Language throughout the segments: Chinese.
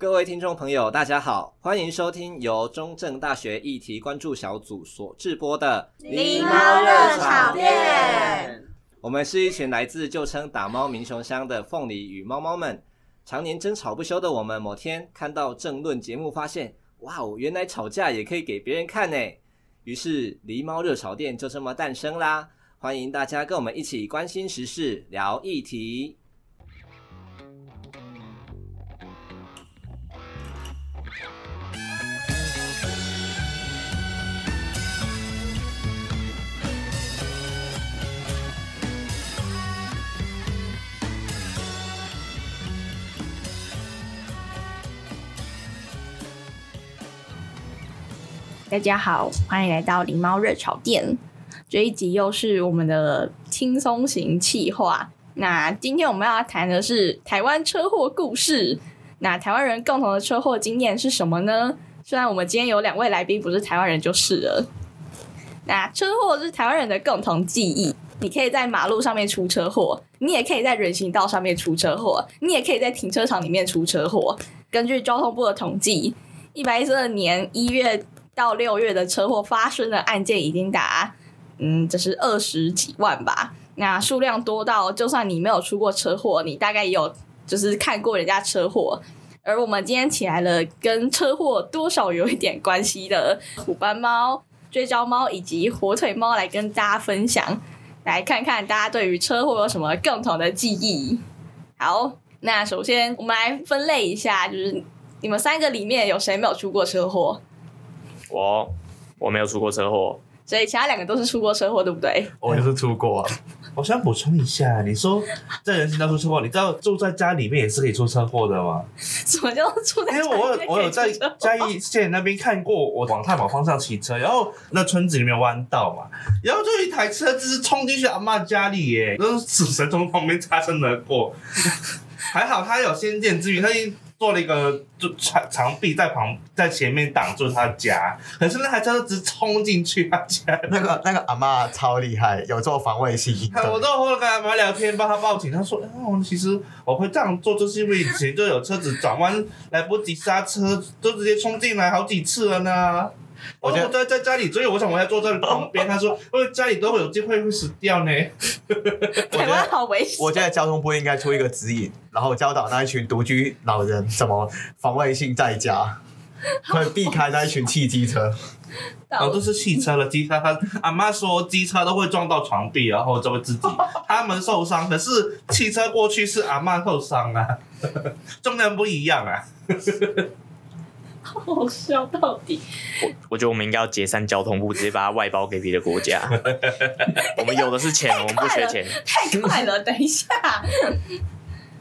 各位听众朋友，大家好，欢迎收听由中正大学议题关注小组所制播的《狸猫热炒店》。我们是一群来自旧称打猫民雄乡的凤梨与猫猫们，常年争吵不休的我们，某天看到政论节目，发现哇哦，原来吵架也可以给别人看呢。于是狸猫热炒店就这么诞生啦。欢迎大家跟我们一起关心时事，聊议题。大家好，欢迎来到狸猫热吵店。这一集又是我们的轻松型企划。那今天我们要谈的是台湾车祸故事。那台湾人共同的车祸经验是什么呢？虽然我们今天有两位来宾不是台湾人就是了。那车祸是台湾人的共同记忆。你可以在马路上面出车祸，你也可以在人行道上面出车祸，你也可以在停车场里面出车祸。根据交通部的统计，一百一十二年一月。到六月的车祸发生的案件已经达，嗯，这是二十几万吧。那数量多到，就算你没有出过车祸，你大概也有就是看过人家车祸。而我们今天请来了跟车祸多少有一点关系的虎斑猫、追焦猫以及火腿猫来跟大家分享，来看看大家对于车祸有什么共同的记忆。好，那首先我们来分类一下，就是你们三个里面有谁没有出过车祸？我我没有出过车祸，所以其他两个都是出过车祸，对不对？我也是出过。我想补充一下，你说在人行道出车祸，你知道住在家里面也是可以出车祸的吗？什么叫住在？因为我有我有在嘉义县那边看过，我往太保方向骑车，然后那村子里面有弯道嘛，然后就一台车子冲进去阿嬷家里耶，然后死神从旁边擦身而过，还好他有先见之明，他已。做了一个就墙墙壁在旁在前面挡住他家，可是那台车直冲进去他家。那个那个阿妈超厉害，有做防卫性。我都后来跟阿妈聊天，帮他报警。他说：“哦，其实我会这样做，就是因为以前就有车子转弯来不及刹车，就直接冲进来好几次了呢。”我觉得在在家里，所以我想我要坐在旁边。他说：“因为家里都会有机会会死掉呢。”台湾好危险。我觉得交通部应该出一个指引，然后教导那一群独居老人怎么防卫性在家，可以避开那一群汽机车。哦，都是汽车了机车。他阿妈说机车都会撞到床壁，然后就会自己他们受伤。可是汽车过去是阿妈受伤啊，重量不一样啊。好笑到底！我我觉得我们应该要解散交通部，直接把它外包给别的国家。我们有的是钱，我们不缺钱。太快了，等一下。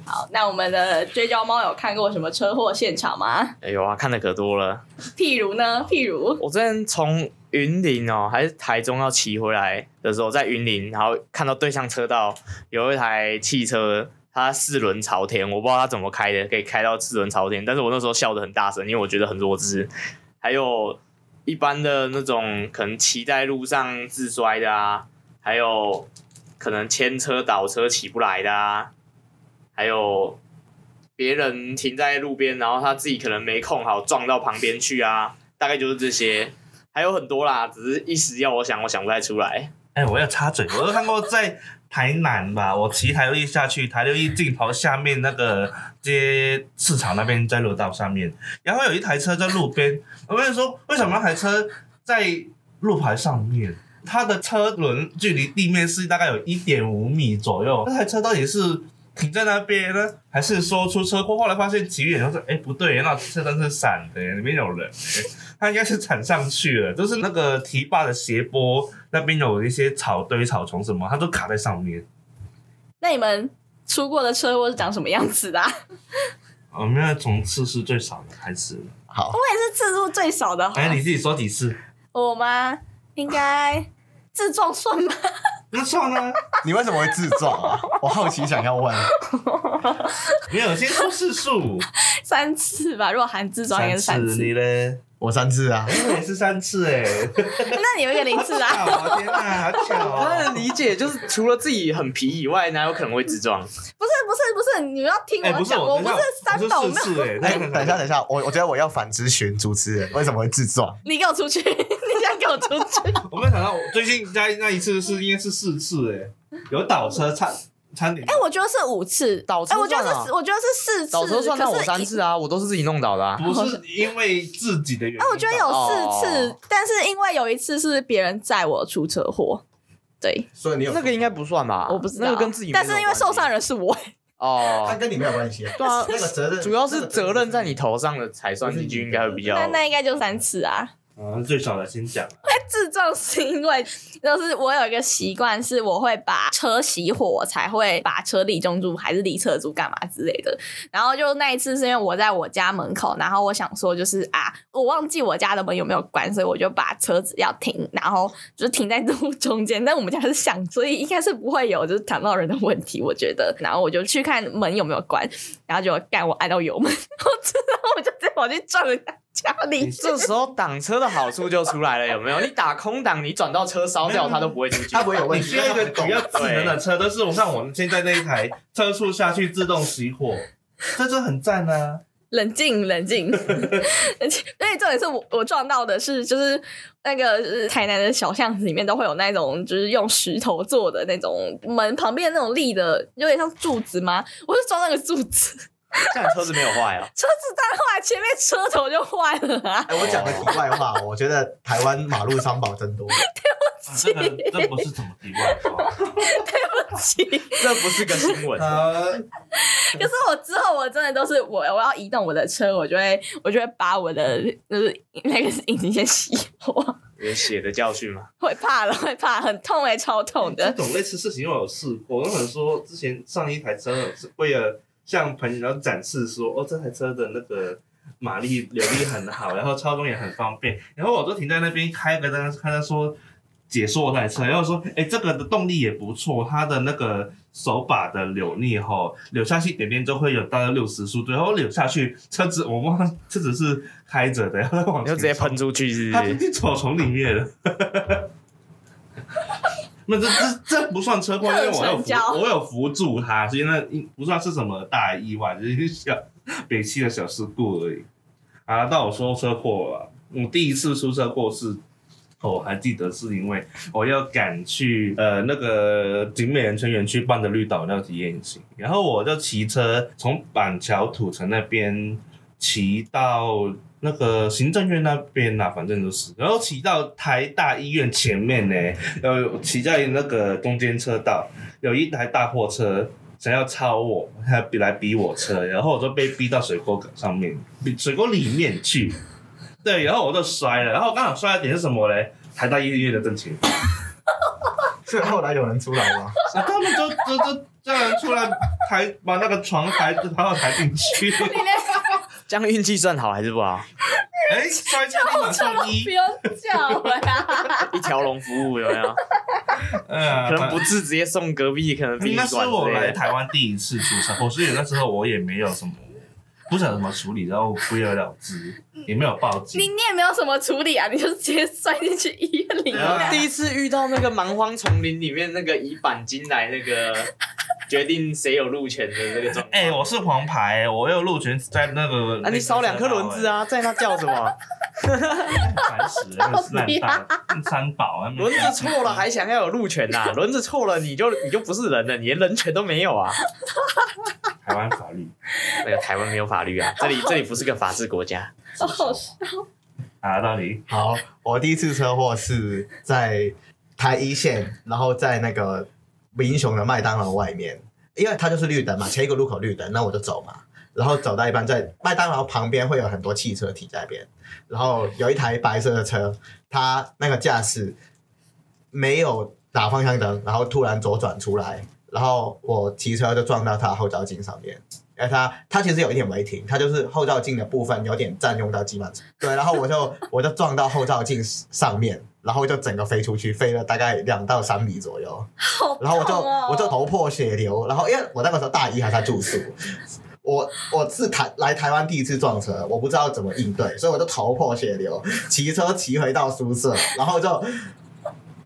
好，那我们的追焦猫有看过什么车祸现场吗？哎呦啊，看的可多了。譬如呢？譬如我之前从云林哦，还是台中要骑回来的时候，在云林，然后看到对向车道有一台汽车。他四轮朝天，我不知道他怎么开的，可以开到四轮朝天。但是我那时候笑得很大声，因为我觉得很弱智。还有一般的那种可能骑在路上自摔的啊，还有可能牵车倒车起不来的啊，还有别人停在路边，然后他自己可能没控好撞到旁边去啊，大概就是这些，还有很多啦，只是一时要我想，我想不太出来。哎、我要插嘴，我都看过在。台南吧，我骑台六一下去，台六一尽头下面那个街市场那边，在路道上面，然后有一台车在路边。我跟你说，为什么那台车在路牌上面？它的车轮距离地面是大概有一点五米左右。那台车到底是 停在那边呢，还是说出车祸？后来发现骑远，然后说：“哎，不对，那车灯是闪的，里面有人。”他应该是铲上去了，就是那个堤坝的斜坡那边有一些草堆、草丛什么，它都卡在上面。那你们出过的车祸是长什么样子的啊？我们要从次数最少的开始。好，我也是次数最少的。哎，你自己说几次？我吗？应该自撞算吗？那撞呢？你为什么会自撞啊？我好奇想要问。没有，先说次数，三次吧，如果含自撞应该是三次。你嘞？我三次啊，我也是三次哎。那你有一个零次啊？我天哪，好巧哦！他的理解就是除了自己很皮以外，哪有可能会自撞？不是不是不是，你们要听我讲，我不是三宝，我没有。哎，等一下等一下，我我觉得我要反咨询主持人，为什么会自撞？你给我出去！你想给我出去？我没有想到，我最近在那一次是应该是四次哎，有倒车差。哎、欸，我觉得是五次倒车，哎、欸，我觉得是，我觉得是四次。倒车算到我三次啊，我都是自己弄倒的啊。不是因为自己的原因。哎、欸，我觉得有四次，哦、但是因为有一次是别人载我出车祸，对。所以你有那个应该不算吧？我不知道，那个跟自己。但是因为受伤人是我。哦，他跟你没有关系。对啊，那个责任主要是责任在你头上的才算进去，应该会比较。那那应该就三次啊。嗯，最少的先讲。会自撞是因为，就是我有一个习惯，是我会把车熄火，我才会把车离中柱还是离侧柱干嘛之类的。然后就那一次是因为我在我家门口，然后我想说就是啊，我忘记我家的门有没有关，所以我就把车子要停，然后就停在路中间。但我们家是巷，所以应该是不会有就是挡到人的问题，我觉得。然后我就去看门有没有关，然后就干我按到油门，然后然后我就直接跑去撞一下。家里这时候挡车的好处就出来了，有没有？你打空挡，你转到车烧掉，它都不会出去，它不会有问题。你需要一个比较智能的车，都是我像我们现在那一台车速下去自动熄火，这就很赞啊！冷静，冷静，而且重点是我我撞到的是，就是那个台南的小巷子里面都会有那种，就是用石头做的那种门旁边那种立的，有点像柱子吗？我是撞那个柱子。这样车子没有坏啊？车子当然坏，前面车头就坏了啊！哎，我讲个题外话，我觉得台湾马路三宝真多。对不起，这个这不是什么题外话。对不起，这不是个新闻。可是我之后我真的都是我我要移动我的车，我就会我就会把我的就是那个引擎先熄火。有血的教训吗？会怕了，会怕，很痛哎，超痛的。这种类似事情我有试过，我有可能说之前上一台车是为了。向朋友展示说：“哦，这台车的那个马力扭力很好，然后操纵也很方便。”然后我就停在那边开个灯，看他说解说我台车，然后说：“哎，这个的动力也不错，它的那个手把的扭力哈，扭下去点点就会有大概六十速度，然后扭下去车子我忘了车子是开着的，然后往前就直接喷出去是是，它直接走从里面了。”那这这这不算车祸，因为我有扶我有扶住他，所以那不算是什么大意外，就是小北汽的小事故而已。啊，到我说车祸了，我第一次出车祸是，我还记得是因为我要赶去呃那个景美人村园区办的绿岛那体验行，然后我就骑车从板桥土城那边骑到。那个行政院那边呐、啊，反正就是，然后骑到台大医院前面呢，有，骑在那个中间车道，有一台大货车想要超我，他比来逼我车，然后我就被逼到水沟上面，水沟里面去，对，然后我就摔了，然后刚好摔的点是什么嘞？台大医院的正前方。是后来有人出来吗？啊，他们就就就叫人出来抬，把那个床抬，把我抬进去。这样运气算好还是不好？哎、欸，摔跤马上一，不用叫呀！一条龙服务有没有？嗯，可能不治直接送隔壁，可能比那是我来台湾第一次出车祸，所以那时候我也没有什么，不晓得怎么处理，然后不了了之，也没有报警。你你也没有什么处理啊？你就直接摔进去医院里面。第一次遇到那个蛮荒丛林里面那个以板金来那个。决定谁有路权的这个状况。哎、欸，我是黄牌，我有路权在那个。啊，你少两颗轮子啊，在那叫什么？烦死了，三宝啊！轮子错了还想要有路权呐、啊？轮子错了你就你就不是人了，你连人权都没有啊！台湾法律，那个台湾没有法律啊，这里这里不是个法治国家。好笑。啊，到底好，我第一次车祸是在台一线，然后在那个。民雄的麦当劳外面，因为它就是绿灯嘛，前一个路口绿灯，那我就走嘛。然后走到一半，在麦当劳旁边会有很多汽车停在那边，然后有一台白色的车，它那个驾驶没有打方向灯，然后突然左转出来，然后我骑车就撞到它后照镜上面，因为它它其实有一点违停，它就是后照镜的部分有点占用到机满，对，然后我就我就撞到后照镜上面。然后就整个飞出去，飞了大概两到三米左右，好然后我就我就头破血流，然后因为我那个时候大一还在住宿，我我是台来台湾第一次撞车，我不知道怎么应对，所以我就头破血流，骑车骑回到宿舍，然后就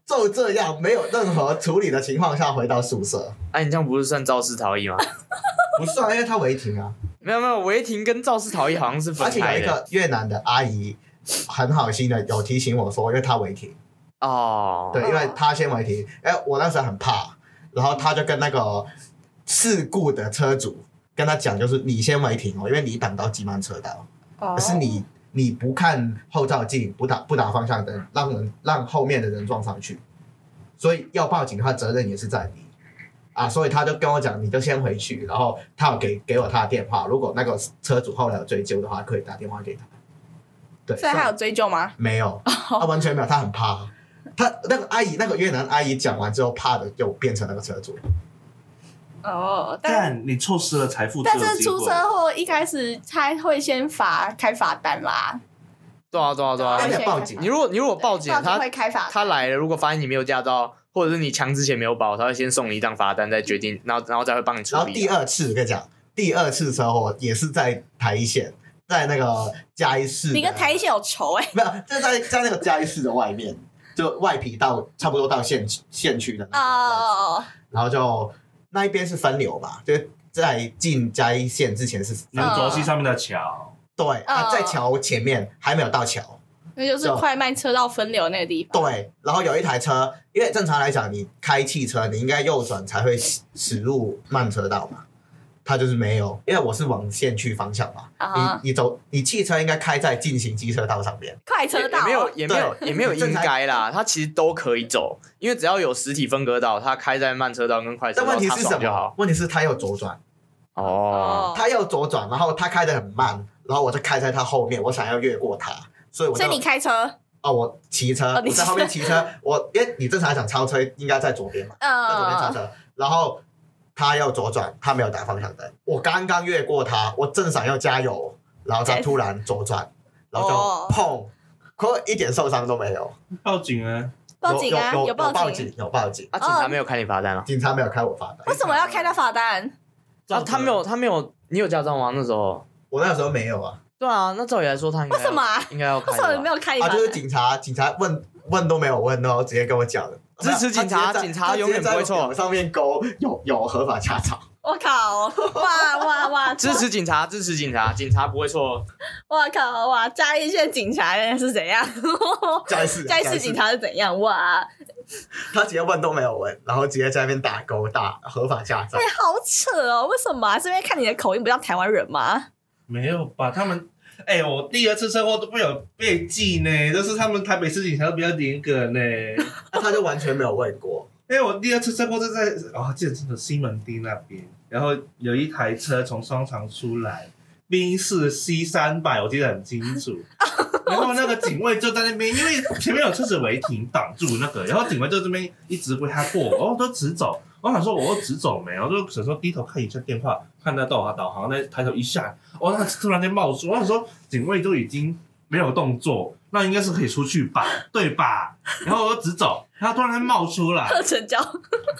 就这样没有任何处理的情况下回到宿舍，哎、啊，你这样不是算肇事逃逸吗？不算，因为他违停啊，没有没有，违停跟肇事逃逸好像是分而且有开的。一个越南的阿姨很好心的有提醒我说，因为他违停。哦，对，因为他先违停，哎、欸，我那时候很怕，然后他就跟那个事故的车主跟他讲，就是你先违停哦，因为你挡到急慢车道，哦。可是你你不看后照镜，不打不打方向灯，让人让后面的人撞上去，所以要报警的话，责任也是在你。啊，所以他就跟我讲，你就先回去，然后他有给给我他的电话，如果那个车主后来有追究的话，可以打电话给他。对，所以他有追究吗？没有，他完全没有，他很怕。他那个阿姨，那个越南阿姨讲完之后，怕的就变成那个车主。哦，但但你错失了财富，但是出车祸一开始他会先罚开罚单啦。对啊对啊对啊而而！且且报警你如果你如果报警，他会开罚单他来了，如果发现你没有驾照，或者是你枪之前没有保，他会先送你一张罚单，再决定，然后然后再会帮你处理。然后第二次，我跟你讲，第二次车祸也是在台一线，在那个嘉义市。你跟台一线有仇哎、没有，就在在那个嘉义市的外面，就外皮到差不多到县县区的那哦，然后就那一边是分流吧，就是在进嘉义县之前是分南轴溪上面的桥，对，啊，哦在桥前面还没有到桥。那就是快慢车道分流那个地方。对，然后有一台车，因为正常来讲，你开汽车，你应该右转才会驶驶入慢车道嘛。他就是没有，因为我是往县区方向嘛。你你走，你汽车应该开在进行机车道上边。快车道。也没有也没有也没有 应该啦，它其实都可以走，因为只要有实体分隔岛，它开在慢车道跟快车道，他但问题是什么？问题是他要左转，哦，他要左转，然后他开的很慢，然后我就开在他后面，我想要越过他，所以我就所以你开车，哦，我骑车，我在后面骑车，我因为你正常来讲超车应该在左边嘛。在左边超嗯，车，然后他要左转，他没有打方向灯。我刚刚越过他，我正想要加油，然后他突然左转，然后哦就砰，可一点受伤都没有。报警啊！报警啊，有有有报报警，有报警，啊，警察没有开你罚单啊？警察没有开我罚单。为什么要开他罚单？啊，他没有，他没有，你有驾照吗？那时候？我那时候没有啊，对啊，那照理来说他应该为什么啊应该要开为什么没有开你罚单？就是警察，警察问问都没有问然后，直接跟我讲了。支持警察警察永远不会错上面勾有有合法驾照。我靠！哇哇哇！支持警察，支持警察，警察不会错。哇靠！哇！嘉义县警察是怎样？嘉义市，嘉义市警，察是怎样？哇！他直接问都没有问，然后直接在那边打勾打合法驾照哎、。好扯哦！为什么、啊？这边看你的口音不像台湾人吗？没有吧？他们，哎、我第二次车祸都没有被记呢，就是他们台北市警察都比较严格呢。那 他就完全没有问过。因为我第二次车祸是在啊，记得真的西门町那边，然后有一台车从商场出来，宾士 C 三百，我记得很清楚。然后那个警卫就在那边，因为前面有车子违停挡住那个，然后警卫就这边一直挥他过，哦，都直走。我想说，我又直走没有，就想说低头看一下电话，看那导航导航，那抬头一下，哦，那突然间冒出，我想说警卫都已经没有动作，那应该是可以出去吧，对吧？然后我就直走，他突然间冒出来。成交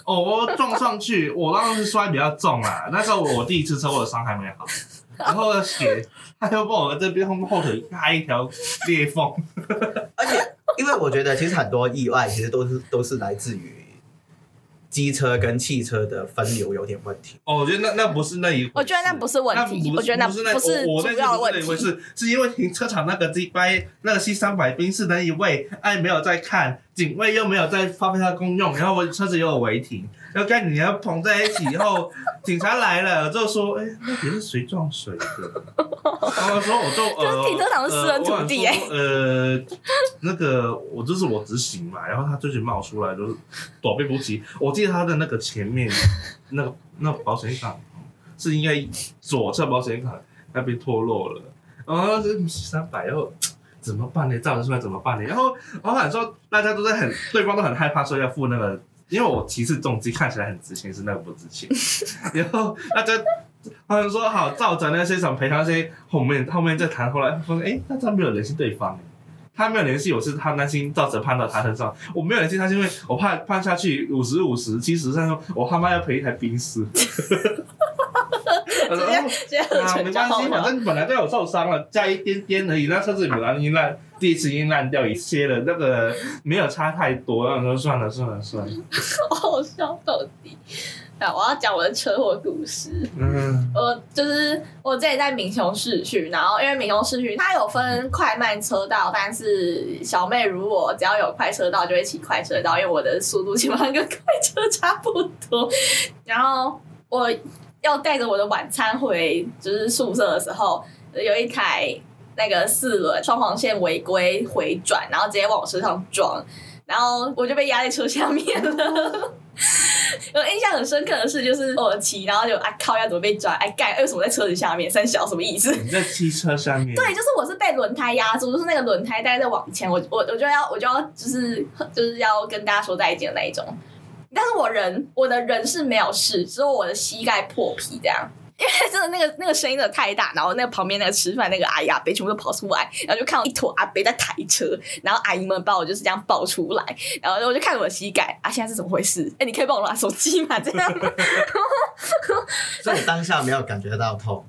哦，我撞上去，我当时摔比较重啦。那时候我第一次车祸的伤还没好，然后血，他又帮我这边后后腿开一条裂缝。而且，因为我觉得其实很多意外其实都是都是来自于机车跟汽车的分流有点问题。哦，我觉得那那不是那一，我觉得那不是问题我觉得那不是那不是我我那主要的次不是那一回问题。事，是因为停车场那个 G 掰那个 C 三百宾士那一位，哎没有在看，警卫又没有在发挥他的功用，然后我车子又有违停，然后跟你要碰在一起以后，警察来了就说，哎，那边是谁撞谁的？然后说我就呃，就是停车场是私人土地哎呃那个我就是我执行嘛，然后他就是冒出来就是躲避不及，我记得他的那个前面 那个那个保险杠是应该左侧保险杠那边脱落了，然后是三百，然后怎么办呢？造成出来怎么办呢？然后老板说大家都在很对方都很害怕，说要付那个，因为我骑士重机看起来很值钱，是那个不值钱，然后那就。他们说好，照着那些什么赔偿那些后面后面再谈，后来发现哎，大家没有联系对方，他没有联系我，是他担心赵哲判到他身上。我没有联系他，是因为我怕判下去五十五十七十，他说，我他妈要赔一台冰丝。直接直接合啊，没关系，反正本来就有受伤了，加一点点而已。那车子本来已经烂，第一次已经烂掉一些了，那个没有差太多。然后说算了算了算了，好笑到底。啊，我要讲我的车祸故事。嗯，我就是我自己在民雄市区，然后因为民雄市区它有分快慢车道，但是小妹如果只要有快车道就会骑快车道，因为我的速度基本上跟快车差不多。然后我。要带着我的晚餐回就是宿舍的时候，有一台那个四轮双黄线违规回转，然后直接往我身上撞，然后我就被压在车下面了。我印象很深刻的事，就是我骑，然后就啊靠，要怎么被抓？哎干，为什么在车子下面？三小什么意思？你在汽车上面？对，就是我是被轮胎压住，就是那个轮胎大概在往前，我我我就要我就要就是就是要跟大家说再见的那一种。但是我人，我的人是没有事，只有我的膝盖破皮这样。因 为真的那个那个声音真的太大，然后那个旁边那个吃饭那个阿姨阿伯全部都跑出来，然后就看到一坨阿伯在抬车，然后阿姨们把我就是这样抱出来，然后我就看我的膝盖啊，现在是怎么回事？哎，你可以帮我拿手机吗？这样。所以当下没有感觉到痛。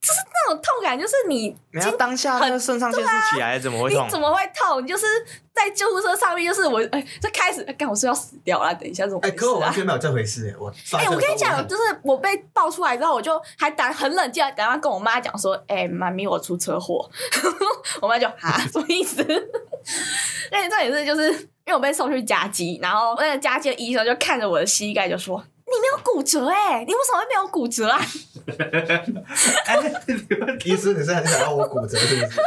就是那种痛感，就是你，你要当下那个肾上腺素起来，怎么会痛？你怎么会痛？你就是在救护车上面，就是我哎，在开始，干、欸、我是要死掉了，等一下怎么、啊？哎、欸，可我完全没有这回事，我哎、欸，我跟你讲，就是我被爆出来之后，我就还打很冷静，赶快跟我妈讲说，哎、欸，妈咪，我出车祸。我妈就啊，什么意思？那这也是就是因为我被送去嘉基，然后那个嘉基的医生就看着我的膝盖就说。你没有骨折哎、欸，你为什么会没有骨折啊？哎，医师，你是很想要我骨折是不是？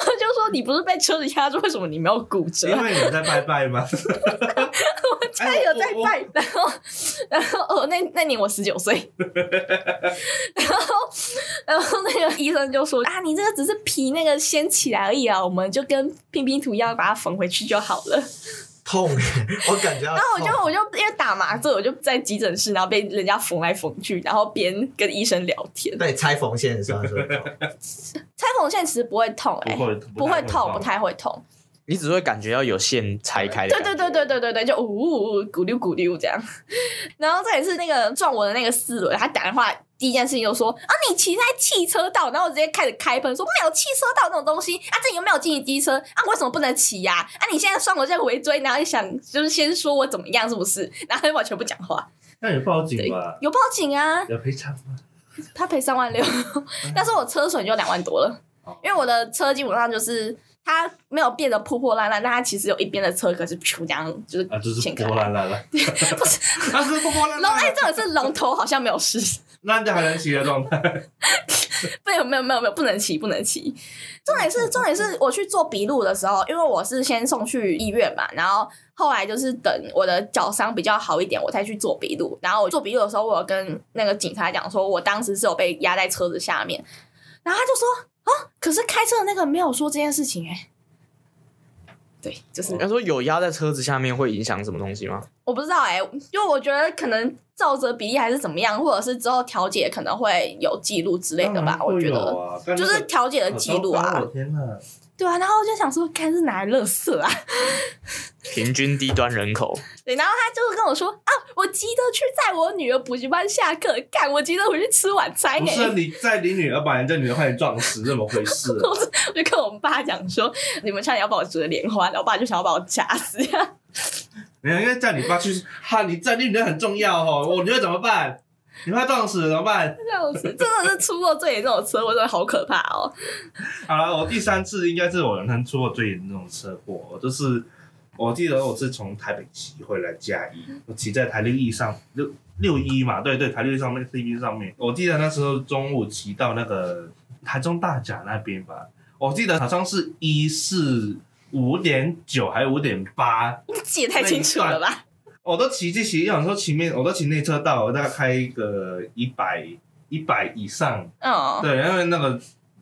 我就说你不是被车子压住，为什么你没有骨折？因为你在拜拜吗？我真的有在拜，然后，然后哦，那那年我十九岁，然后，然后那个医生就说啊，你这个只是皮那个掀起来而已啊，我们就跟拼拼图一样，把它缝回去就好了。痛，我感觉。然后我就我就因为打麻醉，我就在急诊室，然后被人家缝来缝去，然后边跟医生聊天。对，拆缝线的时候是会痛。拆缝线其实不会痛、欸，哎，不会痛，不太会痛。你只会感觉到有线拆开的。对对对对对对对，就呜呜呜，咕溜咕溜这样。然后这也是那个撞我的那个四轮，他打电话。第一件事情就说啊，你骑在汽车道，然后我直接开始开喷，说没有汽车道这种东西啊，这有没有禁止机车啊？为什么不能骑呀？啊，你现在双我在围追，然后你想就是先说我怎么样，是不是？然后他完全不讲话。那有报警吧？有报警啊？有赔偿吗？他赔三万六，但是我车损就两万多了，因为我的车基本上就是它没有变得破破烂烂，但它其实有一边的车壳是噗这样，就是啊，就是破破烂烂了，不是，它是破破烂烂。龙哎，这个是龙头好像没有事。那就还能骑的状态？没有没有没有没有不能骑不能骑。重点是重点是我去做笔录的时候，因为我是先送去医院嘛，然后后来就是等我的脚伤比较好一点，我才去做笔录。然后我做笔录的时候，我有跟那个警察讲说，我当时是有被压在车子下面，然后他就说啊，可是开车的那个没有说这件事情哎、欸。对，就是他说有压在车子下面会影响什么东西吗？我不知道哎、欸，因为我觉得可能照着比例还是怎么样，或者是之后调解可能会有记录之类的吧。我觉得就是调解的记录啊。天哪！对啊，然后我就想说，看是哪来垃圾啊？平均低端人口。对，然后他就是跟我说啊，我急着去载我女儿补习班下课，干，我急着回去吃晚餐、欸。不是你载你女儿把人家女儿快点撞死，怎么回事、啊？我就跟我们爸讲说，你们差点要把我折莲花，然后我爸就想要把我掐死呀。没有，因为叫你爸去，哈，你载你女儿很重要哦，我女儿怎么办？你怕撞死怎么办？撞死真的是出过最严重的车祸，真的好可怕哦。好了，我第三次应该是我人生出过最严重的车祸，就是我记得我是从台北骑回来嘉义，我骑在台六一上六六一嘛，对对，台六一上面 C B 上面。我记得那时候中午骑到那个台中大甲那边吧，我记得好像是一四五点九还是五点八，你记得太清楚了吧？我都骑骑骑，有时候前面我都骑内车道，我大概开一个一百一百以上。嗯，oh. 对，因为那个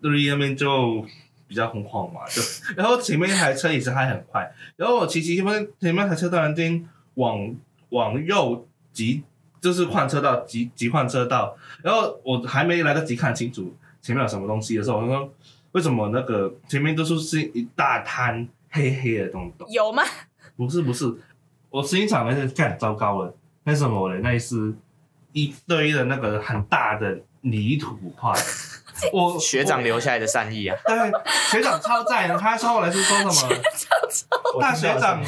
路那边就比较空旷嘛，就 然后前面一台车也是开很快，然后我骑骑前面前面台车突然间往往右急，就是换车道急急换车道，然后我还没来得及看清楚前面有什么东西的时候，我就说为什么那个前面都是是一大滩黑黑的东东？有吗？不是不是，我实际上那是干糟糕了，那什么嘞？那是一堆的那个很大的泥土块。我学长留下来的善意啊！对，学长超赞的，他说后来是说什么？大学长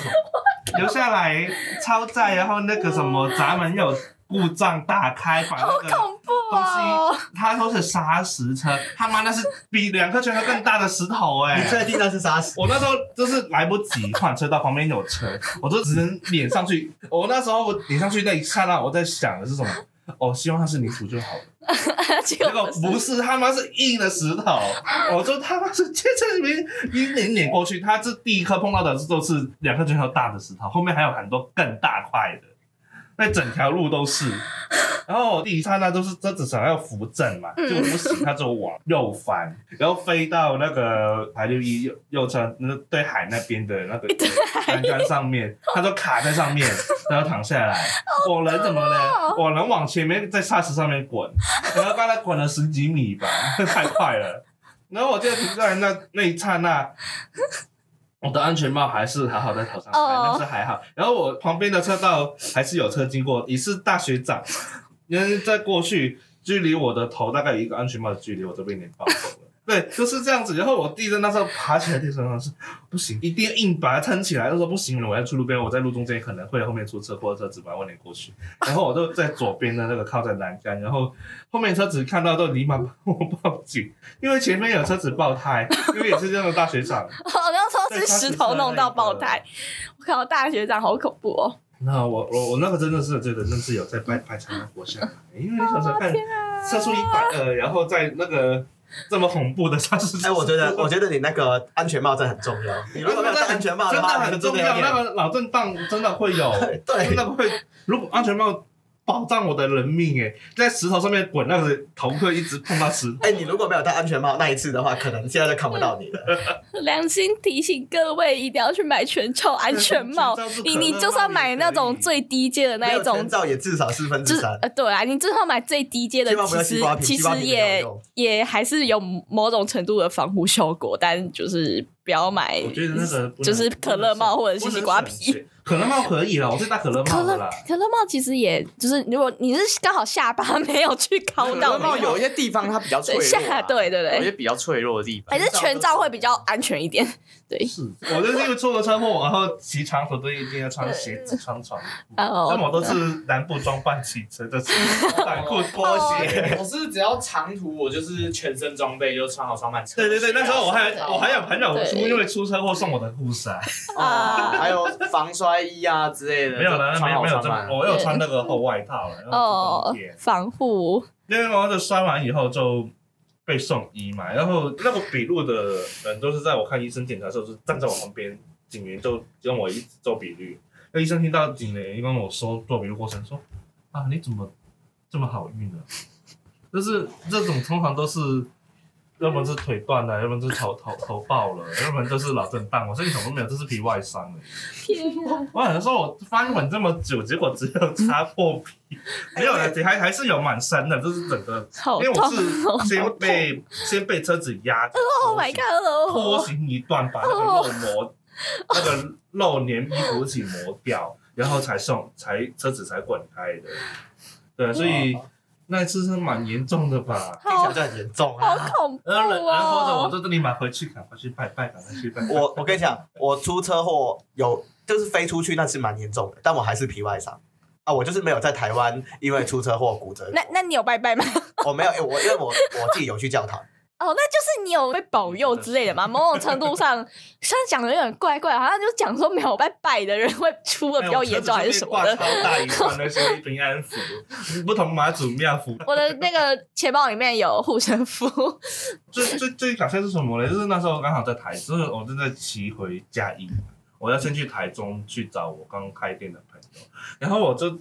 留下来超赞，然后那个什么闸门有故障，打开把那个东西，他说是砂石车，他妈那是比两颗拳头更大的石头哎！你确定那是砂石？我那时候就是来不及换车道，旁边有车，我就只能撵上去。我那时候我撵上去那一刹那，我在想的是什么？哦，希望它是泥土就好了。结果不是，他妈是硬的石头。我说他妈是这这里面一点点过去，他这第一颗碰到的都是两颗拳头大的石头，后面还有很多更大块的，那整条路都是。然后我第一刹那都是车子想要扶正嘛，结果不行，它就往右翻，然后飞到那个排六一右右侧那个对海那边的那个栏杆上面，它就卡在上面，然后躺下来。我人怎么呢？我人往前面在沙石上面滚，然后刚才滚了十几米吧，太快了。然后我就停在那那一刹那。我的安全帽还是好好在头上，但是还好。然后我旁边的车道还是有车经过，也是大学长，因为在过去，距离我的头大概有一个安全帽的距离，我这边脸爆头了。对，就是这样子。然后我弟在那时候爬起来，地上是不行，一定要硬把它撑起来。他说不行了，我要去路边，我在路中间可能会后面出车或者车子把我碾过去。然后我就在左边的那个靠在栏杆，然后后面车子看到都立马帮我报警，因为前面有车子爆胎，因为也是这样的大学长。好像说 是石头弄到爆胎，我靠，大学长好恐怖哦。那我我我那个真的是觉得那是有在拍拍才能活下来，因为你想想看，测速一百二，然后在那个。这么恐怖的砂石车，哎，我觉得，我觉得你那个安全帽真的很重要。你如果没有戴安全帽的话，真的很重要。那个脑震荡真的会有，对，真的会。如果安全帽。保障我的人命哎，在石头上面滚，那个头会一直碰到石头。哎，你如果没有戴安全帽那一次的话，可能现在就看不到你了。良心提醒各位，一定要去买全罩安全帽。你你就算买那种最低阶的那一种，全罩也至少四分之三。呃，对啊，你至少买最低阶的，其实其实也也还是有某种程度的防护效果，但就是不要买。我觉得那个就是可乐帽或者是西瓜皮。可乐帽可以了，我是戴可乐帽的啦。可乐帽其实也就是，如果你是刚好下巴没有去抠到，可乐帽有一些地方它比较脆弱，啊，对对对，有些比较脆弱的地方，还是全罩会比较安全一点。对，是我就是因为出了车祸，然后骑长途都一定要穿鞋子、穿长裤。那么都是南部装扮骑车的，短裤、拖鞋。我是只要长途，我就是全身装备就穿好双板车。对对对，那时候我还我还有朋友出因为出车祸送我的护伞，啊，还有防摔衣啊之类的。没有啦，没有没有这么，我有穿那个厚外套了，哦，防护。因为我这摔完以后就。被送医嘛，然后那个笔录的人都是在我看医生检查的时候，是站在我旁边，警员就跟我一直做笔录。那医生听到警员跟我说做笔录过程，说啊，你怎么这么好运呢？就是这种通常都是。要么是腿断了，要么是头头头爆了，要么就是脑震荡。我身体什么都没有，这是皮外伤了。天啊！我想说，我翻滚这么久，结果只有擦破皮，没有了，还还是有满身的，就是整个，因为我是先被先被车子压着，Oh my God！拖行一段，把那个肉膜、那个肉黏衣服一起磨掉，然后才送，才车子才滚开的。对，所以。那一次是蛮严重的吧？听起来就很严重啊！好恐怖啊！然后我就立马回去赶快去拜拜，赶快去拜。我我跟你讲，我出车祸有就是飞出去，那是蛮严重的，但我还是皮外伤啊！我就是没有在台湾因为出车祸骨折。那那你有拜拜吗？我没有，我因为我我自己有去教堂。哦，那就是你有被保佑之类的吗？某种程度上，虽然讲的有点怪怪，好像就讲说没有拜拜的人会出的比较严重，还是什么的？超大一串的是平安符，不同妈祖庙符。我的那个钱包里面有护身符。最最最搞笑是什么呢？就是那时候刚好在台，就是我正在骑回嘉义，我要先去台中去找我刚开店的朋友，然后我就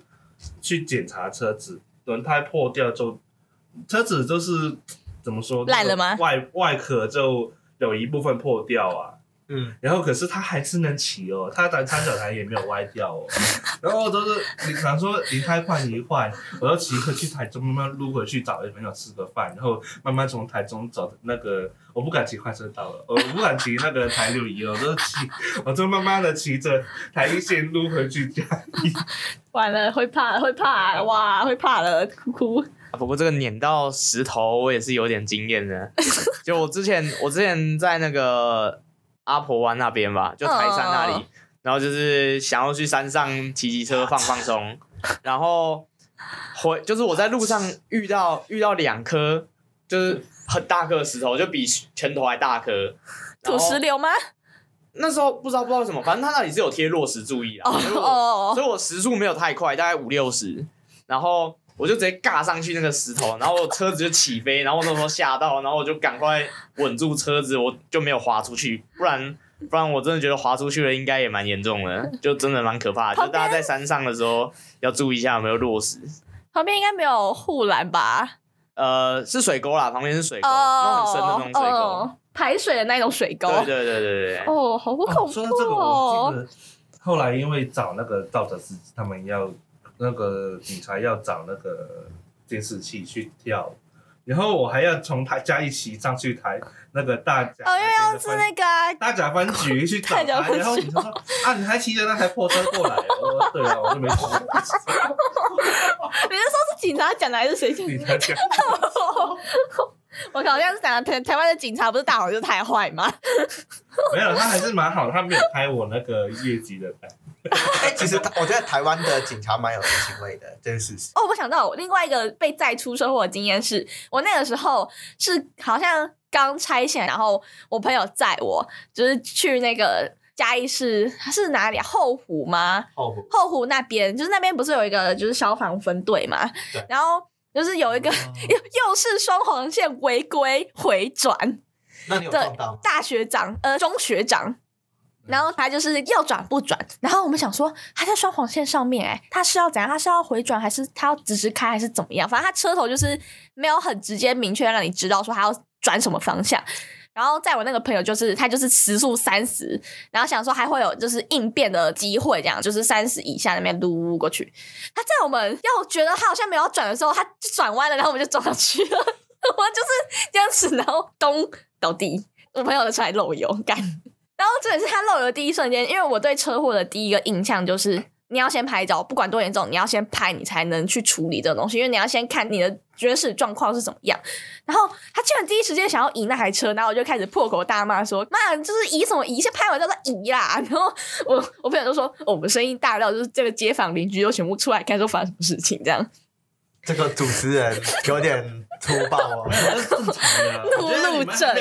去检查车子，轮胎破掉就车子就是。怎么说？烂了吗？外外壳就有一部分破掉啊，嗯，然后可是它还是能骑哦，它的三角台也没有歪掉哦。然后都是你想说离开换一换，我要骑回去台中，慢慢撸回去找朋友吃个饭，然后慢慢从台中走那个，我不敢骑快车道了，我不敢骑那个台六一了，我都骑，我就慢慢的骑着台一线撸回去家里。完了，会怕，会怕，哇，会怕了，哭哭。不过这个碾到石头，我也是有点经验的。就我之前，我之前在那个阿婆湾那边吧，就台山那里，然后就是想要去山上骑骑车放放松，然后回就是我在路上遇到遇到两颗就是很大颗的石头，就比拳头还大颗。土石流吗？那时候不知道不知道什么，反正他那里是有贴落石注意啊，所以我时速没有太快，大概五六十，然后。我就直接尬上去那个石头，然后车子就起飞，然后那时候吓到，然后我就赶快稳住车子，我就没有滑出去，不然不然我真的觉得滑出去了应该也蛮严重的，就真的蛮可怕的。就大家在山上的时候要注意一下有没有落石。旁边应该没有护栏吧？呃，是水沟啦，旁边是水沟，那种很深的那种水沟，排水的那种水沟。对对对对对。哦，好恐怖哦！说到这个，我记得后来因为找那个道德司机，他们要。那个警察要找那个监视器去跳，然后我还要从他家一起上去台那个大甲哦，又要是那个、啊、大甲分局去找他，然后警察说啊，你还骑着那台破车过来？我说对啊，我就没骑。你是说是警察讲的还是谁讲？警察讲。我靠，这样是讲台台湾的警察不是大好就是太坏吗？没有，他还是蛮好，他没有拍我那个业绩的单。哎、欸，其实我觉得台湾的警察蛮有人情味的，这是事实。哦，我想到另外一个被载出车祸的经验是，我那个时候是好像刚拆线，然后我朋友载我，就是去那个嘉义市是哪里啊？后湖吗？后湖。后湖那边，就是那边不是有一个就是消防分队嘛？对。然后就是有一个、哦、又又是双黄线违规回转，那你有撞到？大学长呃，中学长。然后他就是要转不转，然后我们想说他在双黄线上面，哎，他是要怎样？他是要回转还是他要直直开还是怎么样？反正他车头就是没有很直接明确让你知道说他要转什么方向。然后在我那个朋友就是他就是时速三十，然后想说还会有就是应变的机会，这样就是三十以下那边撸过去。他在我们要觉得他好像没有转的时候，他就转弯了，然后我们就撞上去了。我就是这样子，然后咚倒地，我朋友的车还漏油干。然后这也是他漏油的第一瞬间，因为我对车祸的第一个印象就是你要先拍照，不管多严重，你要先拍，你才能去处理这个东西，因为你要先看你的原始状况是怎么样。然后他竟然第一时间想要移那台车，然后我就开始破口大骂说：“妈，就是移什么移？先拍完再说移啦！”然后我我朋友就说：“，我们声音大到就是这个街坊邻居都全部出来看，说发生什么事情这样。”这个主持人有点粗暴哦，那是正常的。怒怒症，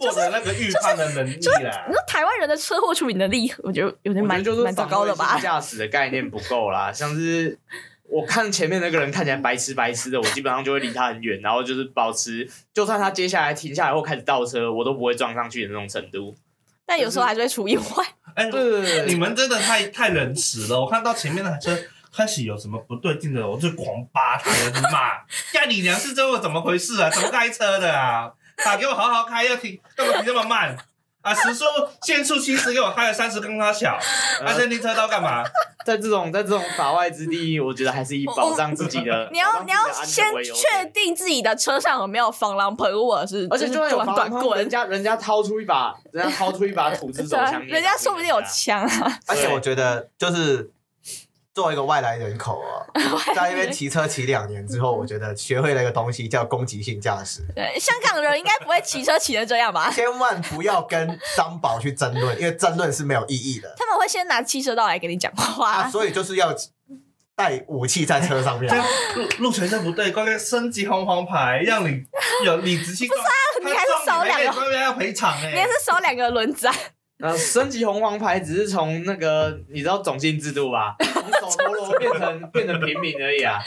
就是那个预判的能力啦。就是、你说台湾人的车祸处理能力，我觉得有点蛮蛮糟糕的吧？驾驶的概念不够啦，像是我看前面那个人看起来白痴白痴的，我基本上就会离他很远，然后就是保持，就算他接下来停下来或开始倒车，我都不会撞上去的那种程度。但有时候还是会出意外。哎，对对对，你们真的太太仁慈了。我看到前面那台车。开始有什么不对劲的，我就狂扒他，骂，干你娘是这么怎么回事啊？怎么开车的啊？打给我好好开，要停干嘛停这么慢啊？时速限速七十，给我开了三十，跟他小，还在停车道干嘛？在这种在这种法外之地，我觉得还是以保障自己的。你要你要先确定自己的车上有没有防狼喷雾，是而且就算有防狼喷雾，人家人家掏出一把，人家掏出一把土制 手枪，人家说不定有枪啊。而且我觉得就是。作为一个外来人口啊，在那边骑车骑两年之后，我觉得学会了一个东西叫攻击性驾驶。对，香港人应该不会骑车骑成这样吧？千万不要跟张宝去争论，因为争论是没有意义的。他们会先拿汽车道来跟你讲话，啊，所以就是要带武器在车上面。路路权就不对，关键升级红黄牌，让你有理直气壮。不是啊，你还是少两个，要赔偿哎，你还是少两个轮子。呃，升级红黄牌只是从那个你知道种姓制度吧？从手陀螺变成变成平民而已啊，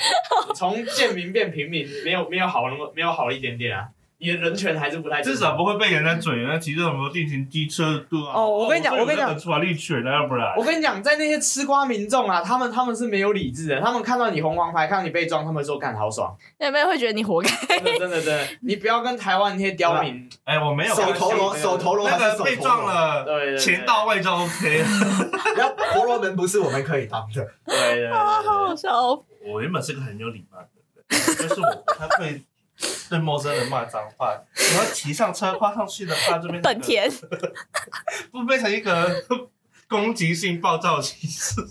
从贱民变平民，没有没有好那么没有好一点点啊。你的人权还是不太至少不会被人家嘴，那骑这种电瓶机车对啊。哦我跟你讲我跟你讲法律权啊，要不然我跟你讲，在那些吃瓜民众啊，他们他们是没有理智的，他们看到你红黄牌，看到你被撞，他们说干好爽，有没有会觉得你活该？真的真的真的，你不要跟台湾那些刁民，哎，我没有手头螺手头螺那个被撞，了，对到位就 OK 了。然后婆罗门不是我们可以当的。对对对啊，好好笑哦！我原本是个很有礼貌的人，就是我不太会 对陌生人骂脏话。然后骑上车跨上去的话，这边本田，不变成一个 攻击性暴躁骑士。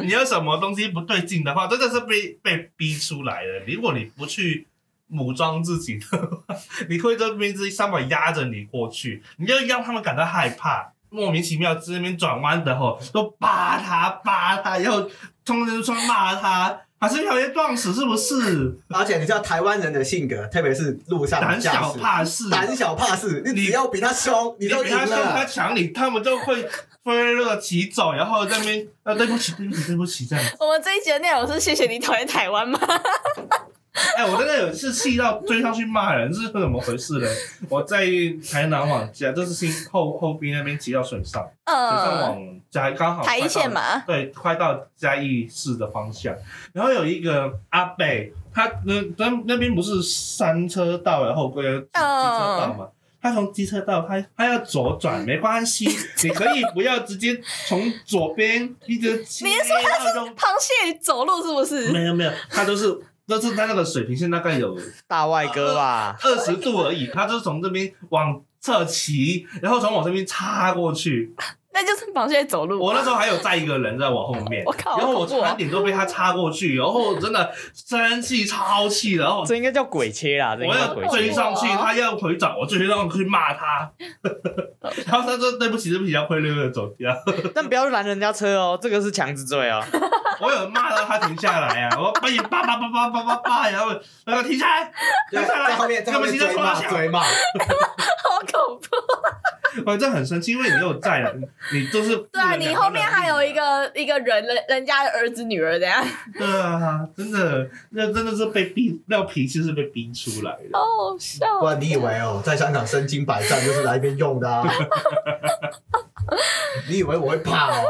你有什么东西不对劲的话，真的是被被逼出来的。如果你不去武装自己的话，你会这边这三把压着你过去，你就让他们感到害怕。莫名其妙在那边转弯的吼，都扒他扒他，然后冲人冲骂他，还是有些撞死是不是？而且你知道台湾人的性格，特别是路上胆小怕事，胆小怕事，你只要比他凶，你就赢你比他凶，他。抢你，他们就会飞乐起走，然后在那边啊，对不起，对不起，对不起，这样。我们这一集的内容是谢谢你讨厌台湾吗？哎、我真的有一次气到追上去骂人，是怎么回事呢？我在台南往家，就是新后后边那边骑到水上，水上嗯，往嘉义刚好台一线嘛，对，快到嘉义市的方向，然后有一个阿伯，他那那那边不是三车道，然后归机车道嘛。他从机车道，他他要左转没关系，你可以不要直接从左边一直骑。你是说他是螃蟹走路是不是？没有没有，他都是都是他那个水平线大概有 大外哥吧，二十度而已，他就是从这边往侧骑，然后从我这边插过去。那就是螃蟹走路。我那时候还有载一个人在我后面，我靠然后我好恐怖哦差点都被他插过去，然后真的生气超气，然后这应该叫鬼切啦，这应我要该叫鬼切。追上去，他要回转，我追上去骂他，然后他说对不起对不起，要灰溜溜的走掉。但不要拦人家车哦，这个是强制罪哦。我有骂到他停下来啊，我把你叭叭叭叭叭叭叭，然后那个停下来，停下来，在后面在后面追骂追骂，好恐怖！我真的很生气，因为你有在，你都是对啊，你后面还有一个一个人人人家的儿子女儿这样，对啊，真的，那真的是被逼，那脾气是被逼出来的。好好笑不。然你以为哦，在香港身经百战就是来这边用的啊？你以为我会怕哦？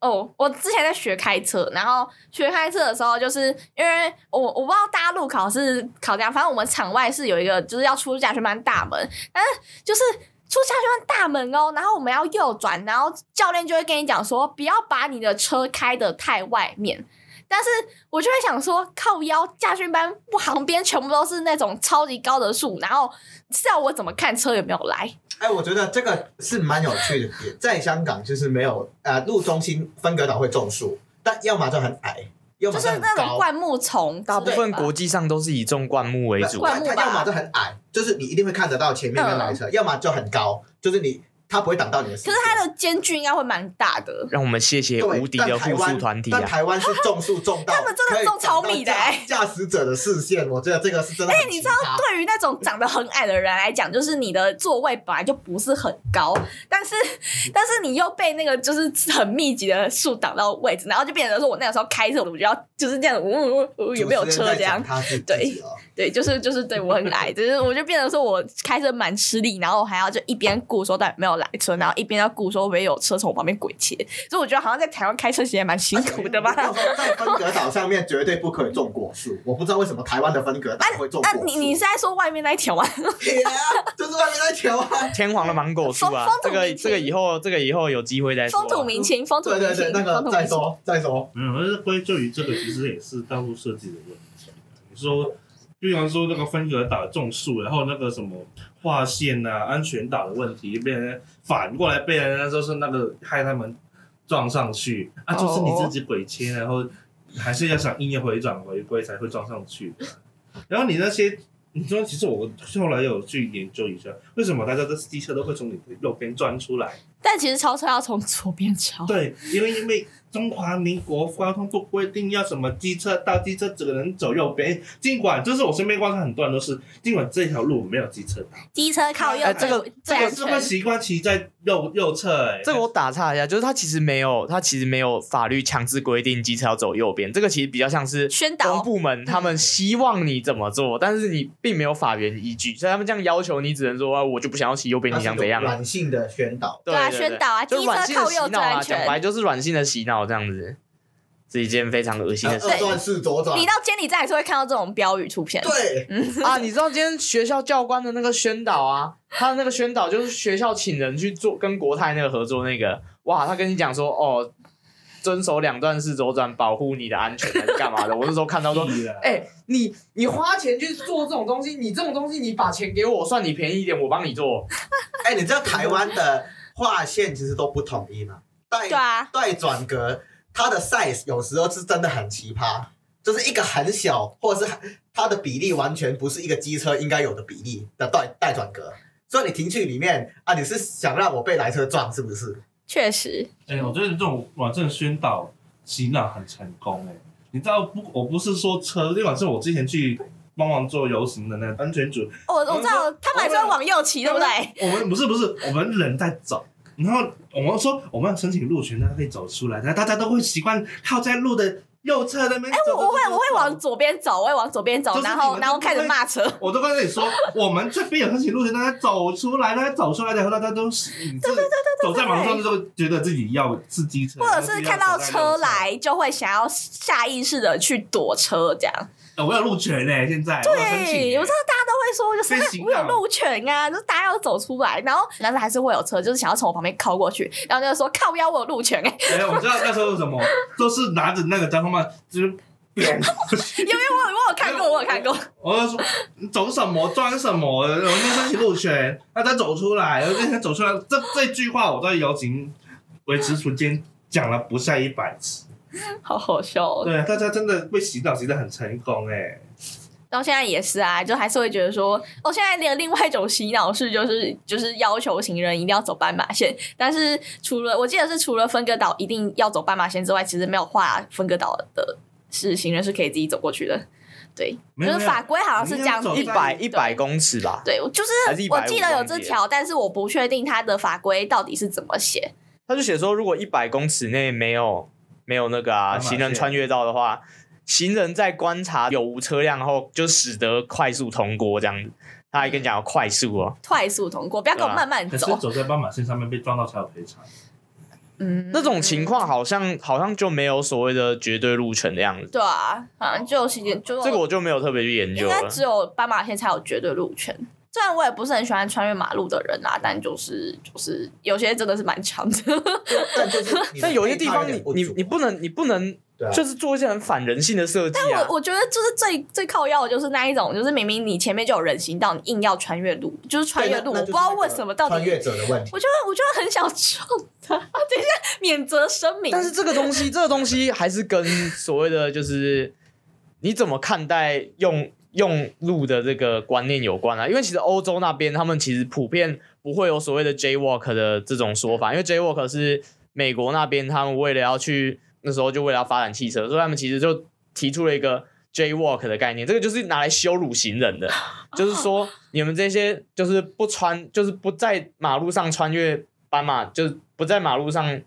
哦，我之前在学开车，然后学开车的时候，就是因为我我不知道大家路考是考这样，反正我们场外是有一个就是要出驾训班大门，但是就是出驾训班大门哦，然后我们要右转，然后教练就会跟你讲说，不要把你的车开得太外面。但是我就会想说，靠腰驾训班旁边全部都是那种超级高的树，然后是要我怎么看车有没有来？哎，我觉得这个是蛮有趣的点，在香港就是没有呃路中心分隔岛会种树，但要么就很矮，要么就是很高。那种灌木丛，大部分国际上都是以种灌木为主。灌木它要么就很矮，就是你一定会看得到前面跟来车；要么就很高，就是你它不会挡到你的视线。可是它的间距应该会蛮大的。让我们谢谢对无敌的护树团体啊！但台湾是种树种到，他们真的种超密的欸挡到驾驾驶者的视线，我觉得这个是真的哎。你知道，对于那种长得很矮的人来讲，就是你的座位本来就不是很高，但是但是你又被那个就是很密集的树挡到位置，然后就变成说我那个时候开车，我就要就是这样，呜呜呜，有没有车这样？他是对对，就是就是对我很矮，就是我就变成说我开车蛮吃力，然后我还要就一边顾说到底有没有来车，然后一边要顾说会不会有车从我旁边鬼切，所以我觉得好像在台湾开车其实也蛮辛苦的吧。在分隔岛上面绝对不可以种果树，我不知道为什么台湾的分隔岛会种果树。那你你是在说外面那一条吗？铁啊，就是外面那条啊。天皇的芒果树啊这个这个以后这个以后有机会再说啊。风土民情，风土民情，对对对，那个风土民情。再说再说。没有，但是归咎于这个，其实也是道路设计的问题。你说，比方说那个分隔岛种树，然后那个什么划线啊、安全岛的问题，被人反过来被人家就是那个害他们撞上去啊，就是你自己鬼切，然后还是要想硬要回转回归才会撞上去。然后你那些，你说其实我后来有去研究一下，为什么大家的机车都会从你的右边钻出来？但其实超车要从左边超。对，因为因为中华民国交通部规定要什么机车到，机车只能走右边。尽管就是我身边观察很多人都是，尽管这条路没有机车道，机车靠右，哎这个这个是会。习惯骑在右右侧。哎，这个我打岔一下，就是他其实没有，他其实没有法律强制规定机车要走右边，这个其实比较像是宣导部门他们希望你怎么做，但是你并没有法源依据，所以他们这样要求你，只能说啊，我就不想要骑右边，你想怎样？软性的宣导，对啊宣导啊就机车软性的靠右洗脑啊，最安全讲白就是软性的洗脑这样子，是一件非常恶心的事情。二段式左转你，到监理站也是会看到这种标语出片。对，啊，你知道今天学校教官的那个宣导啊，他的那个宣导就是学校请人去做跟国泰那个合作那个，哇，他跟你讲说哦，遵守两段式左转，保护你的安全还是干嘛的？我那时候看到说，哎、你你花钱去做这种东西，你这种东西你把钱给我，算你便宜一点，我帮你做。哎，你知道台湾的划线其实都不统一吗？带对啊，带转格，它的 size 有时候是真的很奇葩，就是一个很小，或者是它的比例完全不是一个机车应该有的比例的带带转格。所以你停去里面啊，你是想让我被来车撞是不是？确实，哎、我觉得这种网站宣导洗脑很成功哎、你知道不？我不是说车，那晚是我之前去帮忙做游行的那个安全组，我我知道他们还是会往右骑，对不对？我们不是不是，我们人在走，然后我们说我们要申请路权，大家可以走出来，但大家都会习惯靠在路的右侧那边。哎、我我会我会往。左边走，我会往左边走，就是然后然后开始骂车。我都跟你说，我们这边有申请路权，大家走出来，大家走出来然后大家都是，对对对对走在马路上就会觉得自己要是机车，或者是看到车来就会想要下意识的去躲车，这样。呃我有路权呢，现在对，我知道大家说，就是我有路权啊，就是大家要走出来，然后但是还是会有车，就是想要从我旁边靠过去，然后就说靠腰，我有路权哎、哎、我知道那时候是什么，都是拿着那个交通棒，就是扁过去。因为我有我有看过，我有看过。我就说你走什么装什么，我们申请路权，那再走出来，我那天走出来，这这句话我在游行维持时间讲了不下一百次。好好笑哦！对，大家真的被洗脑洗的很成功哎。到现在也是啊，就还是会觉得说，哦，现在连另外一种洗脑是，就是就是要求行人一定要走斑马线，但是除了我记得是除了分割岛一定要走斑马线之外，其实没有画分割岛的是行人是可以自己走过去的。对，就是法规好像是这样子，一百一百公尺吧，对，就是还是150我记得有这条，但是我不确定它的法规到底是怎么写。他就写说，如果一百公尺内没有没有那个啊行人穿越到的话，行人在观察有无车辆后，就使得快速通过这样子。他还跟你讲要快速哦，快速通过，不要跟我慢慢可是走。走在斑马线上面被撞到才有赔偿。嗯，那种情况好像好像就没有所谓的绝对路权的样子。对啊，好像就其实就这个我就没有特别去研究了。应该只有斑马线才有绝对路权。虽然我也不是很喜欢穿越马路的人啊，但就是就是有些真的是蛮长的。但就是你的但有些地方你你你不能你不能对啊就是做一些很反人性的设计啊我。我觉得就是最最靠要的就是那一种，就是明明你前面就有人行道，你硬要穿越路，就是穿越路，我不知道为什么到底穿越者的问题。我就我就很想撞他。等一下，免责声明。但是这个东西，这个东西还是跟所谓的就是你怎么看待用用路的这个观念有关啊。因为其实欧洲那边他们其实普遍不会有所谓的 Jaywalk 的这种说法，因为 Jaywalk 是美国那边他们为了要去那时候就为了要发展汽车，所以他们其实就提出了一个 Jaywalk 的概念，这个就是拿来羞辱行人的，就是说你们这些就是不穿，就是不在马路上穿越斑马，就是不在马路上。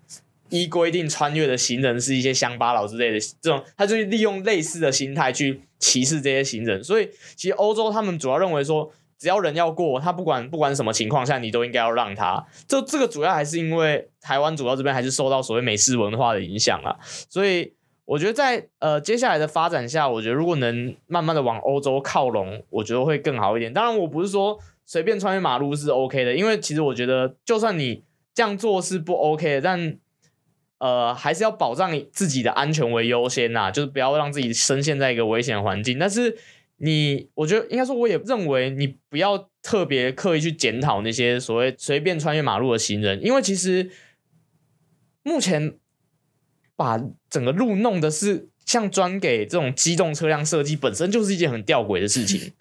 依规定穿越的行人是一些乡巴佬之类的，这种他就利用类似的心态去歧视这些行人。所以其实欧洲他们主要认为说，只要人要过，他不管不管什么情况下，你都应该要让他。就这个主要还是因为台湾主要这边还是受到所谓美式文化的影响啊。所以我觉得在呃接下来的发展下，我觉得如果能慢慢的往欧洲靠拢，我觉得会更好一点。当然，我不是说随便穿越马路是 OK 的，因为其实我觉得就算你这样做是不 OK 的，但呃，还是要保障自己的安全为优先呐，就是不要让自己深陷在一个危险环境。但是你，我觉得应该说，我也认为你不要特别刻意去检讨那些所谓随便穿越马路的行人，因为其实目前把整个路弄的是像专给这种机动车辆设计，本身就是一件很吊诡的事情。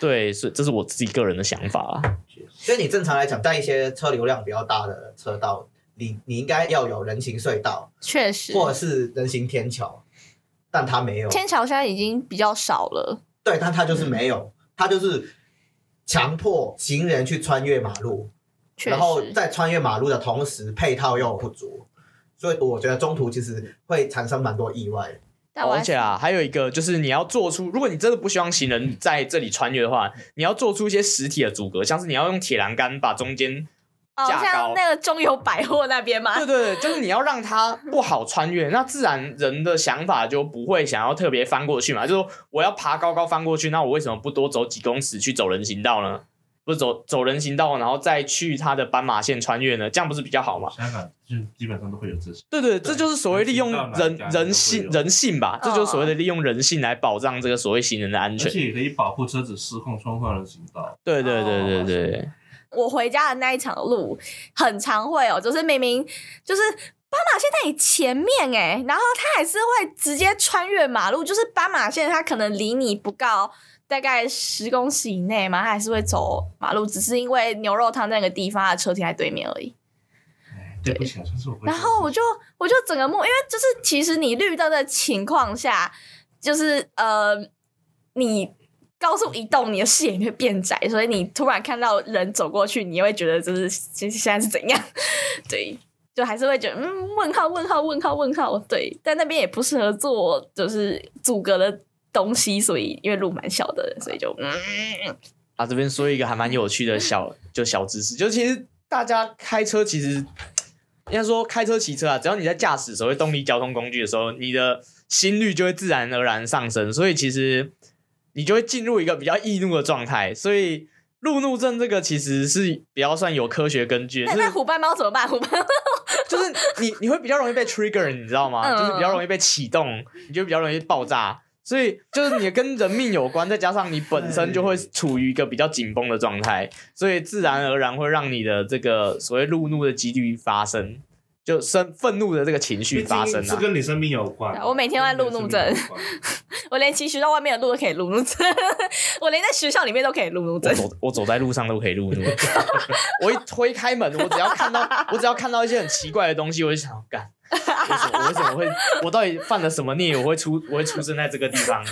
对，所以这是我自己个人的想法啊。所以你正常来讲，在一些车流量比较大的车道。你你应该要有人行隧道，确实，或者是人行天桥，但它没有。天桥现在已经比较少了。对，但它就是没有，它就是强迫行人去穿越马路，然后在穿越马路的同时，配套又不足，所以我觉得中途其实会产生蛮多意外。而且啊，还有一个就是你要做出，如果你真的不希望行人在这里穿越的话，你要做出一些实体的阻隔，像是你要用铁栏杆把中间哦，像那个中友百货那边嘛。对对对，就是你要让它不好穿越，那自然人的想法就不会想要特别翻过去嘛。就是说我要爬高高翻过去，那我为什么不多走几公尺去走人行道呢？不是走走人行道，然后再去它的斑马线穿越呢？这样不是比较好吗？香港就基本上都会有这些。对对，这就是所谓利用人人性人性吧，这就是所谓的利用人性来保障这个所谓行人的安全，而且也可以保护车子失控冲破人行道。对对对对对，对。我回家的那一场路很常会哦，就是明明就是斑马线在你前面哎，然后它还是会直接穿越马路，就是斑马线它可能离你不高。大概十公尺以内嘛，他还是会走马路，只是因为牛肉汤那个地方，的车停在对面而已。对不起，是我。然后我就我就整个梦，因为就是其实你绿灯的情况下，就是呃，你高速移动，你的视野会变窄，所以你突然看到人走过去，你会觉得就是现现在是怎样？对，就还是会觉得嗯，问号问号问号问号。对，但那边也不适合做就是阻隔的。东西，所以因为路蛮小的，所以就嗯。啊，这边说一个还蛮有趣的小 就小知识，就其实大家开车其实应该说开车骑车啊，只要你在驾驶所谓动力交通工具的时候，你的心率就会自然而然上升，所以其实你就会进入一个比较易怒的状态，所以路怒症这个其实是比较算有科学根据的。那虎斑猫怎么办？虎斑猫 就是你你会比较容易被 trigger，你知道吗？嗯、就是比较容易被启动，你就比较容易爆炸。所以就是你跟人命有关，再加上你本身就会处于一个比较紧绷的状态，所以自然而然会让你的这个所谓路怒的几率发生，就生愤怒的这个情绪发生啊。是跟你生命有关。我每天都在路怒症，我连骑学校外面的路都可以路怒症，我连在学校里面都可以路怒症。我走我走在路上都可以路怒。我一推开门，我只要看到我只要看到一些很奇怪的东西，我就想干。为什么？我为什么会？我到底犯了什么孽？我会出？我会出生在这个地方？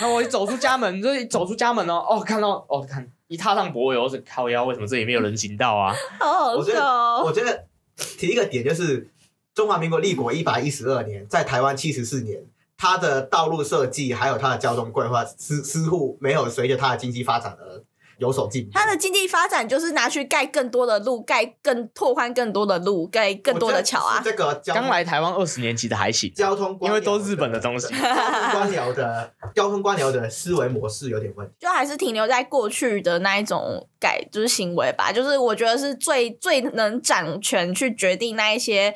那我一走出家门，就一走出家门哦，哦，看到哦，看一踏上柏油，是靠腰。为什么这里没有人行道啊？好好笑哦！我觉得 提一个点就是，中华民国立国一百一十二年，在台湾七十四年，它的道路设计还有它的交通规划，似似乎没有随着它的经济发展而。有手进，它的经济发展就是拿去盖更多的路，盖更拓宽更多的路，盖更多的桥啊。这个刚来台湾二十年，级的还行。交通因为都是日本的东西，交通官僚的交通官僚的思维模式有点问题，就还是停留在过去的那一种改就是行为吧。就是我觉得是最最能掌权去决定那一些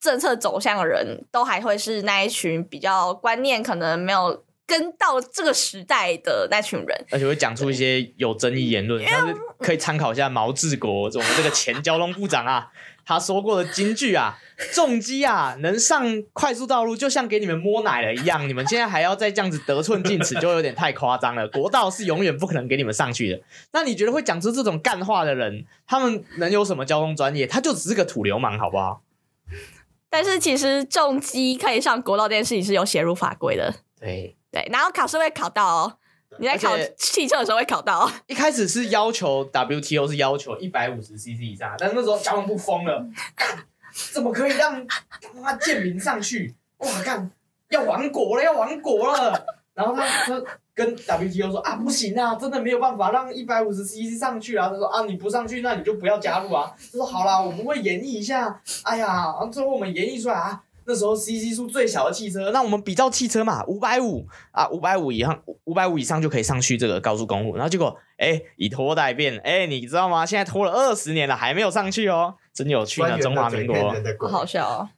政策走向的人，都还会是那一群比较观念可能没有。跟到这个时代的那群人，而且会讲出一些有争议言论，但是可以参考一下毛治国，我们这个前交通部长啊，他说过的金句啊，重机啊能上快速道路，就像给你们摸奶了一样，你们现在还要再这样子得寸进尺，就有点太夸张了。国道是永远不可能给你们上去的。那你觉得会讲出这种干话的人，他们能有什么交通专业？他就只是个土流氓，好不好？但是其实重机可以上国道这件事情是有写入法规的，对。对，然后考试会考到哦。你在考汽车的时候会考到。一开始是要求 WTO 是要求一百五十 CC 以上，但是那时候交通部疯了，怎么可以让他贱民上去？哇，干要亡国了，要亡国了！然后他他跟 WTO 说啊，不行啊，真的没有办法让一百五十 CC 上去啊。他说啊，你不上去，那你就不要加入啊。他说好啦，我们会演绎一下。哎呀，最后我们演绎出来啊。那时候 CC 数最小的汽车，那我们比照汽车嘛，五百五啊，五百五以上，五百五以上就可以上去这个高速公路。然后结果，哎、欸，以拖代变，哎、欸，你知道吗？现在拖了二十年了，还没有上去哦，真有趣呢，中华民国，好笑哦。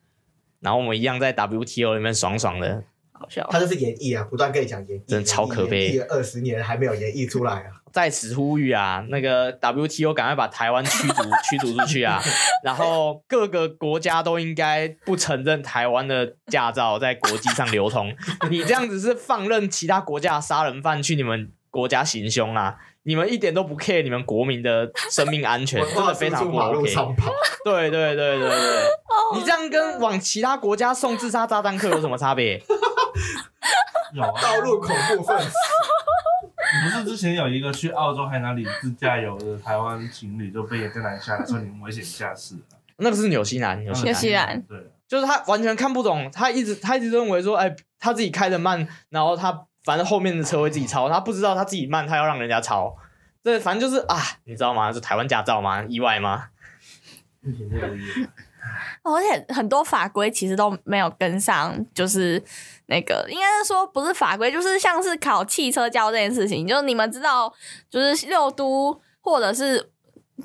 然后我们一样在 WTO 里面爽爽的，好笑。他就是演绎啊，不断跟你讲演绎，真超可悲，二十年还没有演绎出来啊。在此呼吁啊，那个 WTO 赶快把台湾驱逐 驱逐出去啊！然后各个国家都应该不承认台湾的驾照在国际上流通。你这样子是放任其他国家杀人犯去你们国家行凶啊！你们一点都不 care 你们国民的生命安全，真的非常不 OK。对对对对对，你这样跟往其他国家送自杀炸弹客有什么差别？有啊，道路恐怖分子。你不是之前有一个去澳洲还哪里自驾游的台湾情侣就被也跟拦下来说你们危险驾驶啊？那个是纽西兰，纽西兰，纽西兰对，就是他完全看不懂，他一直他一直认为说，哎，他自己开的慢，然后他反正后面的车会自己超，他不知道他自己慢，他要让人家超。这反正就是啊，你知道吗？是台湾驾照吗？意外吗？而且很多法规其实都没有跟上，就是那个应该是说不是法规，就是像是考汽车驾照这件事情，就是你们知道，就是六都或者是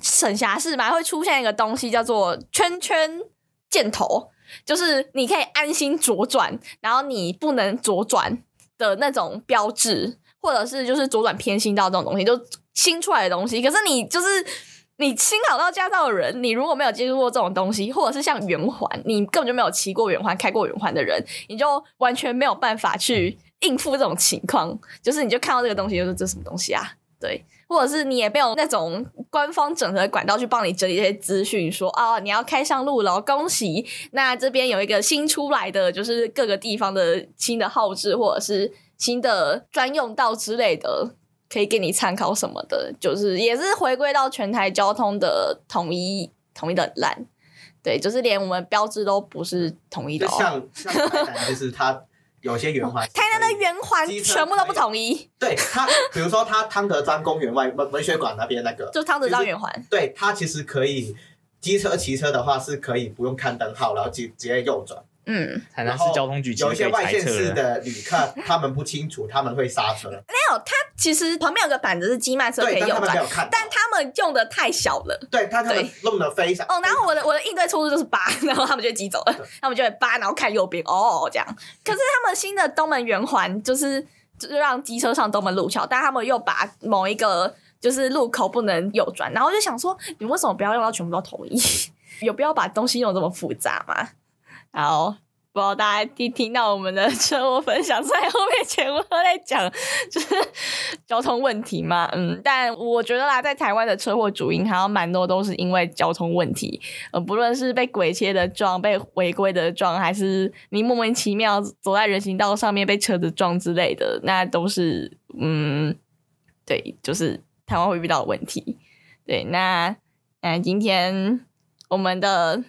省辖市嘛，会出现一个东西叫做圈圈箭头，就是你可以安心左转，然后你不能左转的那种标志，或者是就是左转偏心道这种东西，就新出来的东西。可是你就是。你新考到驾照的人，你如果没有接触过这种东西，或者是像圆环，你根本就没有骑过圆环、开过圆环的人，你就完全没有办法去应付这种情况。就是你就看到这个东西，就是这什么东西啊？对，或者是你也没有那种官方整合管道去帮你整理这些资讯，说啊，你要开上路了，恭喜！那这边有一个新出来的，就是各个地方的新的号志，或者是新的专用道之类的。可以给你参考什么的，就是也是回归到全台交通的统一，统一的烂，对，就是连我们标志都不是统一的，哦。像像台南，就是它有些圆环，台南的圆环全部都不统一。对它，比如说它汤德章公园外文文学馆那边那个，就汤德章圆环。对它其实可以，机车骑车的话是可以不用看灯号，然后直直接右转。嗯，台南市交通局有一些外县市的旅客，他们不清楚，他们会刹车。没有，他其实旁边有个板子是机慢车可以右转，但他们用的太小了。对，他他们弄得非常。哦，然后我的我的应对措施就是扒，然后他们就急走了，他们就会扒，然后看右边，哦，这样。可是他们新的东门圆环就是就是让机车上东门路桥，但他们又把某一个就是路口不能右转，然后就想说，你为什么不要用到全部都统一？有必要把东西用这么复杂吗？好不知道大家听听到我们的车祸分享，在后面全部都在讲就是交通问题嘛，嗯，但我觉得啦，在台湾的车祸主因还有蛮多都是因为交通问题，呃，不论是被鬼切的撞、被违规的撞，还是你莫名其妙走在人行道上面被车子撞之类的，那都是嗯，对，就是台湾会遇到的问题。对，那那今天我们的。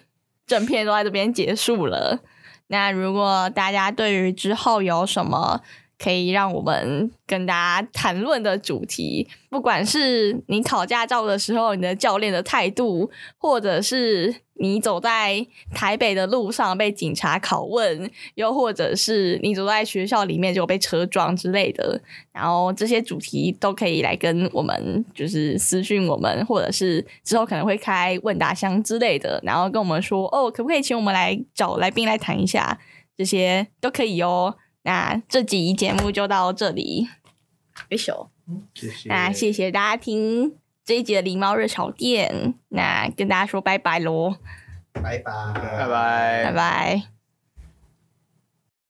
整片都在这边结束了。那如果大家对于之后有什么可以让我们跟大家谈论的主题，不管是你考驾照的时候你的教练的态度，或者是你走在台北的路上被警察拷问，又或者是你走在学校里面就被车撞之类的，然后这些主题都可以来跟我们就是私讯我们，或者是之后可能会开问答箱之类的，然后跟我们说哦，可不可以请我们来找来宾来谈一下，这些都可以哦。那这集节目就到这里，挥手。谢谢。那谢谢大家听这一集的狸猫热炒店。那跟大家说拜拜喽，拜拜，拜拜，拜拜。